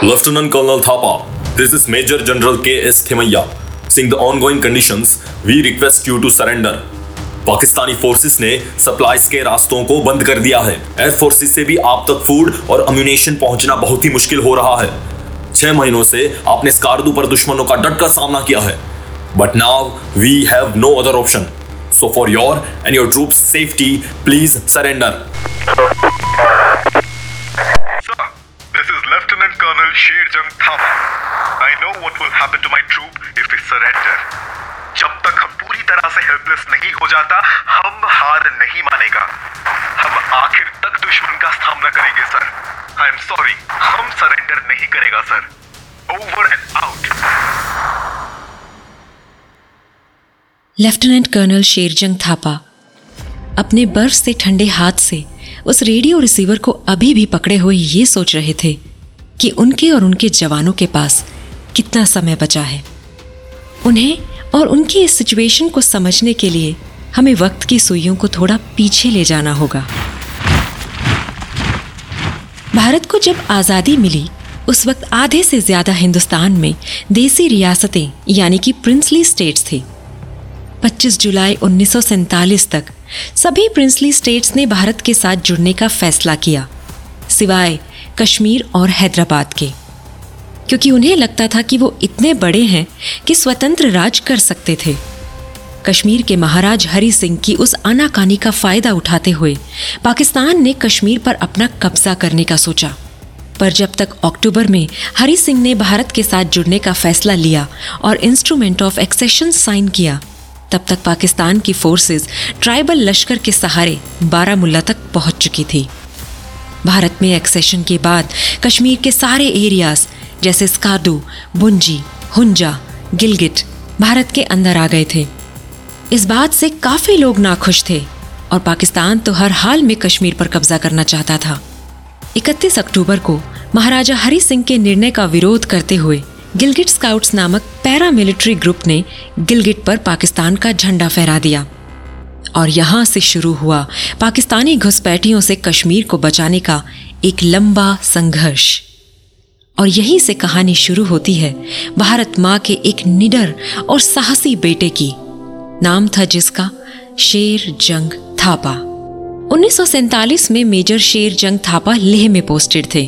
Lieutenant Colonel Thapa, this is Major General K.S. Thimaiya. Seeing the ongoing conditions, we request you to surrender. Pakistani forces ने supplies के रास्तों को बंद कर दिया है एयर फोर्सेस से भी आप तक फ़ूड और अम्यूनेशन पहुँचना बहुत ही मुश्किल हो रहा है छह महीनों से आपने स्कारदू पर दुश्मनों का डट का सामना किया है but now we have no other option so for your and your troop safety please surrender helpless नहीं हो जाता, हम हार नहीं मानेगा। हम आखिर तक दुश्मन का सामना करेंगे, सर। आई एम सॉरी हम सरेंडर नहीं करेगा, sir. Over and out lieutenant colonel Sherjang Thapa अपने बर्फ़ से ठंडे हाथ से उस रेडियो रिसीवर को अभी भी पकड़े हुए ये सोच रहे थे कि उनके और उनके जवानों के पास कितना समय बचा है। उन्हें और उनकी इस सिचुएशन को समझने के लिए हमें वक्त की सुइयों को थोड़ा पीछे ले जाना होगा। भारत को जब आज़ादी मिली, उस वक्त आधे से ज़्यादा हिंदुस्तान में देसी रियासतें, यानी कि प्रिंसली स्टेट्स थी। 25 जुलाई 1947 तक सभी प्रिंसली स्टेट्स ने भारत के साथ जुड़ने का फैसला किया, सिवाय कश्मीर और हैदराबाद के। क्योंकि उन्हें लगता था कि वो इतने बड़े हैं कि स्वतंत्र राज कर सकते थे। कश्मीर के महाराज हरि सिंह की उस आनाकानी का फ़ायदा उठाते हुए पाकिस्तान ने कश्मीर पर अपना कब्जा करने का सोचा। पर जब तक अक्टूबर में हरि सिंह ने भारत के साथ जुड़ने का फैसला लिया और इंस्ट्रूमेंट ऑफ़ एक्सेशन साइन किया, तब तक पाकिस्तान की फोर्सेस ट्राइबल लश्कर के सहारे बारामुल्ला तक पहुँच चुकी थी। भारत में एक्सेशन के बाद कश्मीर के सारे एरियाज़ जैसे स्कादू बुंजी, हुंजा गिलगिट भारत के अंदर आ गए थे। इस बात से काफ़ी लोग नाखुश थे और पाकिस्तान तो हर हाल में कश्मीर पर कब्जा करना चाहता था। 31 अक्टूबर को महाराजा हरि सिंह के निर्णय का विरोध करते हुए गिलगिट स्काउट्स नामक पैरा मिलिट्री ग्रुप ने गिलगिट पर पाकिस्तान का झंडा फहरा दिया। और यहाँ से शुरू हुआ पाकिस्तानी घुसपैठियों से कश्मीर को बचाने का एक लंबा संघर्ष। और यहीं से कहानी शुरू होती है भारत माँ के एक निडर और साहसी बेटे की। नाम था जिसका शेर जंग थापा। 1947 में मेजर शेर जंग थापा लेह में पोस्टेड थे।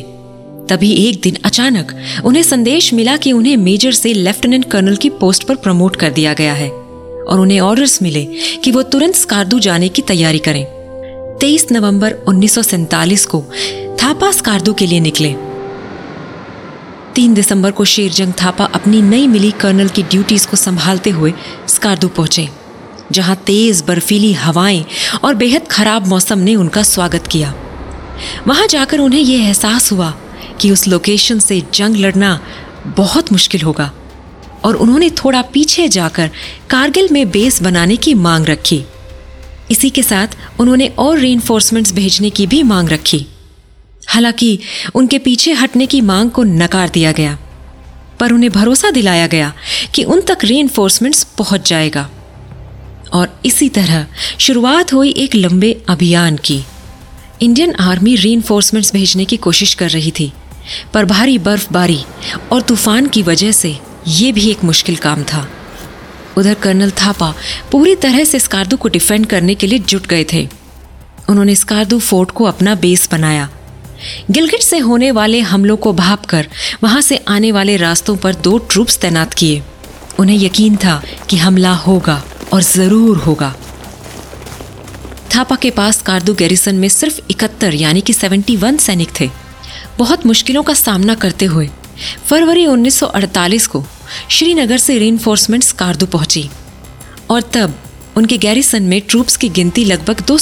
तभी एक दिन अचानक उन्हें संदेश मिला कि उन्हें मेजर से लेफ्टिनेंट कर्नल की पोस्ट पर प्रमोट कर दिया गया है और उन्हें ऑर्डर्स मिले कि वो तुरंत स्कार्दू जाने की तैयारी करें। 23 नवंबर 1947 को थापा स्कार्दू के लिए निकले। तीन दिसंबर को शेरजंग थापा अपनी नई मिली कर्नल की ड्यूटीज़ को संभालते हुए स्कार्दू पहुँचे, जहाँ तेज बर्फीली हवाएँ और बेहद खराब मौसम ने उनका स्वागत किया। वहाँ जाकर उन्हें यह एहसास हुआ कि उस लोकेशन से जंग लड़ना बहुत मुश्किल होगा, और उन्होंने थोड़ा पीछे जाकर कारगिल में बेस बनाने की मांग रखी। इसी के साथ उन्होंने और री भेजने की भी मांग रखी। हालाँकि उनके पीछे हटने की मांग को नकार दिया गया, पर उन्हें भरोसा दिलाया गया कि उन तक री पहुँच जाएगा। और इसी तरह शुरुआत हुई एक लंबे अभियान की। इंडियन आर्मी री भेजने की कोशिश कर रही थी, पर भारी बर्फबारी और तूफ़ान की वजह से ये भी एक मुश्किल काम था। उधर कर्नल थापा पूरी तरह से स्कार्दू को डिफेंड करने के लिए जुट गए थे। उन्होंने स्कार्दू फोर्ट को अपना बेस बनाया गिलगिट से होने वाले हमलों को भाप कर वहाँ से आने वाले रास्तों पर दो ट्रूप्स तैनात किए। उन्हें यकीन था कि हमला होगा और ज़रूर होगा। थापा के पास कारदू गैरिसन में सिर्फ़ इकहत्तर, यानी कि 71 सैनिक थे। बहुत मुश्किलों का सामना करते हुए, फरवरी 1948 को श्रीनगर से री कार्दू पहुँची। और तब उनके गैरिसन में ट्रूप्स की गिनती लगभग दो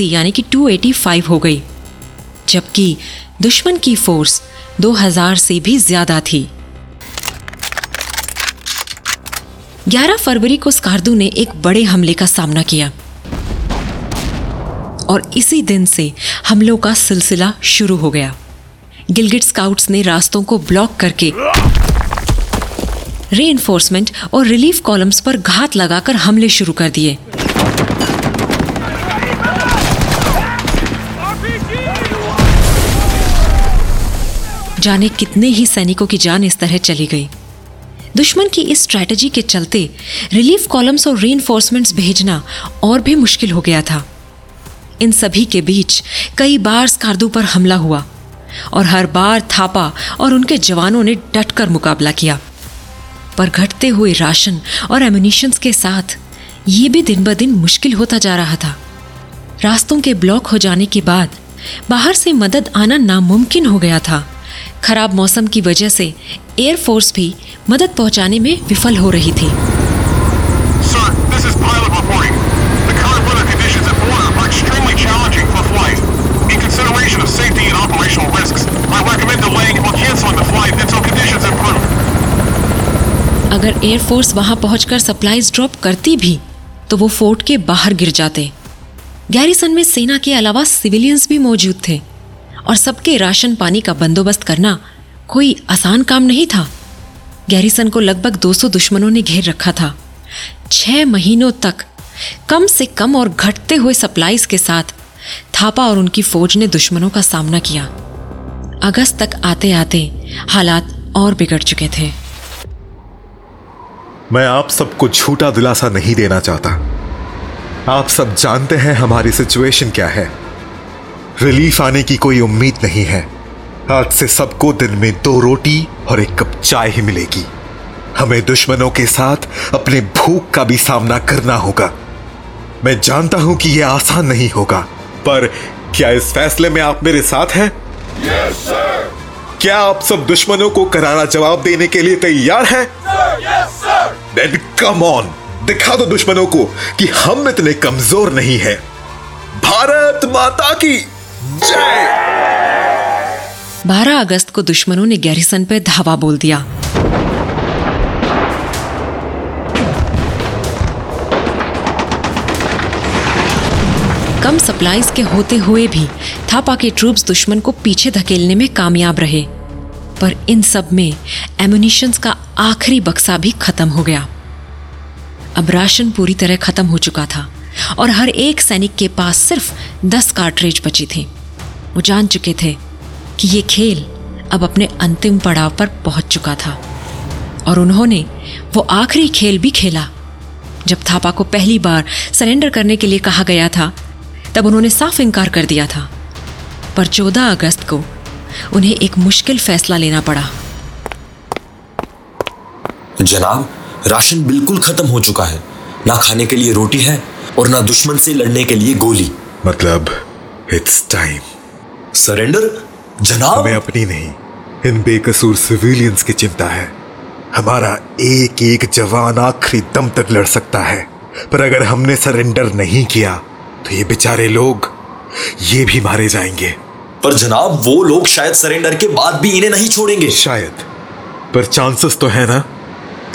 यानी कि 285 हो गई। जबकि दुश्मन की फोर्स 2000 से भी ज़्यादा थी। 11 फरवरी को स्कार्दू ने एक बड़े हमले का सामना किया। और इसी दिन से हमलों का सिलसिला शुरू हो गया। गिलगिट स्काउट्स ने रास्तों को ब्लॉक करके री और रिलीफ कॉलम्स पर घात लगाकर हमले शुरू कर दिए। जाने कितने ही सैनिकों की जान इस तरह चली गई। दुश्मन की इस स्ट्रैटेजी के चलते रिलीफ कॉलम्स और री भेजना और भी मुश्किल हो गया था। इन सभी के बीच कई बार स्कार्दू पर हमला हुआ और हर बार थापा और उनके जवानों ने डटकर मुकाबला किया। पर घटते हुए राशन और एम्यूनिशंस के साथ ये भी दिन ब दिन मुश्किल होता जा रहा था। रास्तों के ब्लॉक हो जाने के बाद बाहर से मदद आना नामुमकिन हो गया था। खराब मौसम की वजह से एयरफोर्स भी मदद पहुँचाने में विफल हो रही थी। अगर एयरफोर्स वहाँ पहुंचकर सप्लाईज ड्रॉप करती भी तो वो फोर्ट के बाहर गिर जाते। गैरिसन में सेना के अलावा सिविलियंस भी मौजूद थे। और सबके राशन पानी का बंदोबस्त करना कोई आसान काम नहीं था। गैरिसन को लगभग 200 दुश्मनों ने घेर रखा था। छह महीनों तक कम से कम और घटते हुए सप्लाईज के साथ थापा और उनकी फौज ने दुश्मनों का सामना किया। अगस्त तक आते आते हालात और बिगड़ चुके थे। मैं आप सबको झूठा दिलासा नहीं देना चाहता। आप सब जानते हैं हमारी सिचुएशन क्या है। रिलीफ आने की कोई उम्मीद नहीं है। आज से सबको दिन में दो रोटी और एक कप चाय ही मिलेगी। हमें दुश्मनों के साथ अपने भूख का भी सामना करना होगा। मैं जानता हूँ कि यह आसान नहीं होगा पर क्या इस फैसले में आप मेरे साथ हैं? Yes, क्या आप सब दुश्मनों को करारा जवाब देने के लिए तैयार हैं? कम ऑन दिखा दो दुश्मनों को कि हम इतने कमज़ोर नहीं हैं। भारत माता की 12 अगस्त को दुश्मनों ने गैरिसन पर धावा बोल दिया। कम सप्लाईज के होते हुए भी थापा के ट्रूप्स दुश्मन को पीछे धकेलने में कामयाब रहे। पर इन सब में एमुनिशंस का आखिरी बक्सा भी खत्म हो गया। अब राशन पूरी तरह खत्म हो चुका था और हर एक सैनिक के पास सिर्फ़ दस कार्ट्रेज बची थी। वो जान चुके थे कि ये खेल अब अपने अंतिम पड़ाव पर पहुँच चुका था। और उन्होंने वो आखिरी खेल भी खेला जब थापा को पहली बार सरेंडर करने के लिए कहा गया था तब उन्होंने साफ़ इनकार कर दिया था। पर 14 अगस्त को उन्हें एक मुश्किल फैसला लेना पड़ा। जनाब राशन बिल्कुल खत्म हो चुका है। ना खाने के लिए रोटी है और ना दुश्मन से लड़ने के लिए गोली। मतलब इट्स टाइम सरेंडर? जनाब? हमें अपनी नहीं इन बेकसूर सिविलियंस की चिंता है। हमारा एक एक जवान आखिरी दम तक लड़ सकता है। पर अगर हमने सरेंडर नहीं किया तो ये बेचारे लोग ये भी मारे जाएँगे। पर जनाब वो लोग शायद सरेंडर के बाद भी इन्हें नहीं छोड़ेंगे। शायद। पर चांसेस तो है ना?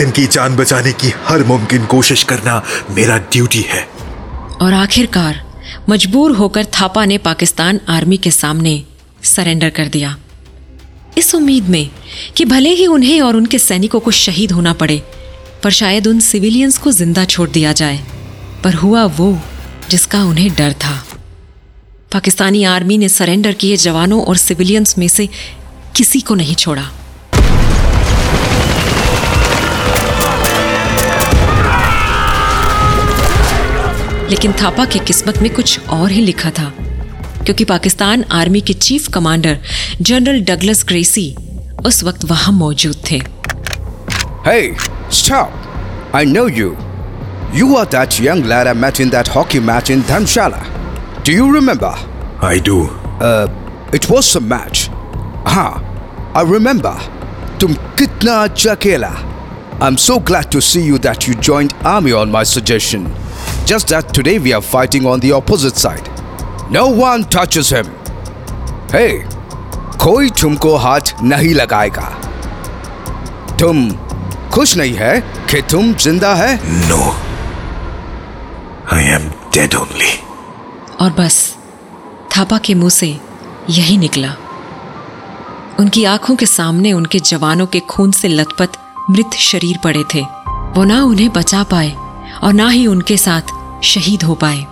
इनकी जान बचाने की हर मुमकिन कोशिश करना मेरा ड्यूटी है। और आखिरकार मजबूर होकर थापा ने पाकिस्तान आर्मी के सामने सरेंडर कर दिया। इस उम्मीद में कि भले ही उन्हें और उनके सैनिकों को शहीद होना पड़े, पर शायद उन सिविलियंस को ज़िंदा छोड़ दिया जाए। पर हुआ वो जिसका उन्हें डर था। पाकिस्तानी आर्मी ने सरेंडर किए जवानों और सिविलियंस में से किसी को नहीं छोड़ा। लेकिन थापा की किस्मत में कुछ और ही लिखा था क्योंकि पाकिस्तान आर्मी के chief commander general Douglas Gracey उस वक्त वहाँ मौजूद थे Hey, stop! I know you. You are that young lad I met in that hockey match in Dharmshala. Do you remember? I do It was a match. हाँ, I remember. तुम कितना अच्छा खेला. I'm so glad to see you that you joined army on my suggestion. Just that today we are fighting on the opposite side. No one touches him. Hey, कोई तुमको हाथ नहीं लगाएगा. तुम खुश नहीं है कि तुम ज़िंदा है no I am dead only और बस थापा के मुँह से यही निकला उनकी आँखों के सामने उनके जवानों के खून से लथपथ मृत शरीर पड़े थे वो ना उन्हें बचा पाए और ना ही उनके साथ शहीद हो पाए।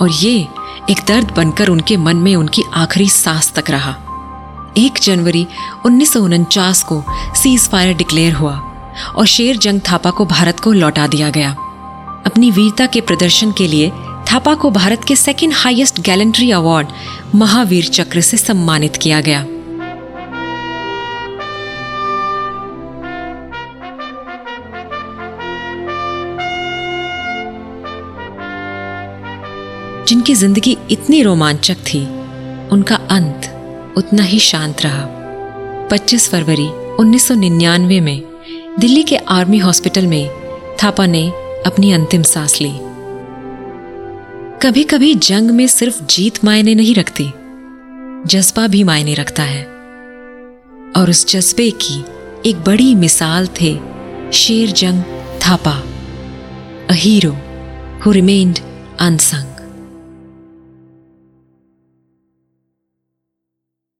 और ये एक दर्द बनकर उनके मन में उनकी आखिरी सांस तक रहा। एक जनवरी उन्नीस सौ उनचास को सीज फायर डिक्लेयर हुआ और शेर जंग थापा को भारत को लौटा दिया गया। अपनी वीरता के प्रदर्शन के लिए थापा को भारत के second highest gallantry award Mahavir Chakra से सम्मानित किया गया। जिनकी ज़िंदगी इतनी रोमांचक थी, उनका अंत उतना ही शांत रहा। 25 फरवरी 1999 में दिल्ली के आर्मी हॉस्पिटल में थापा ने अपनी अंतिम सांस ली। कभी कभी जंग में सिर्फ़ जीत मायने नहीं रखती, जज्बा भी मायने रखता है। और उस जज्बे की एक बड़ी मिसाल थे Sher Jang Thapa a hero who remained unsung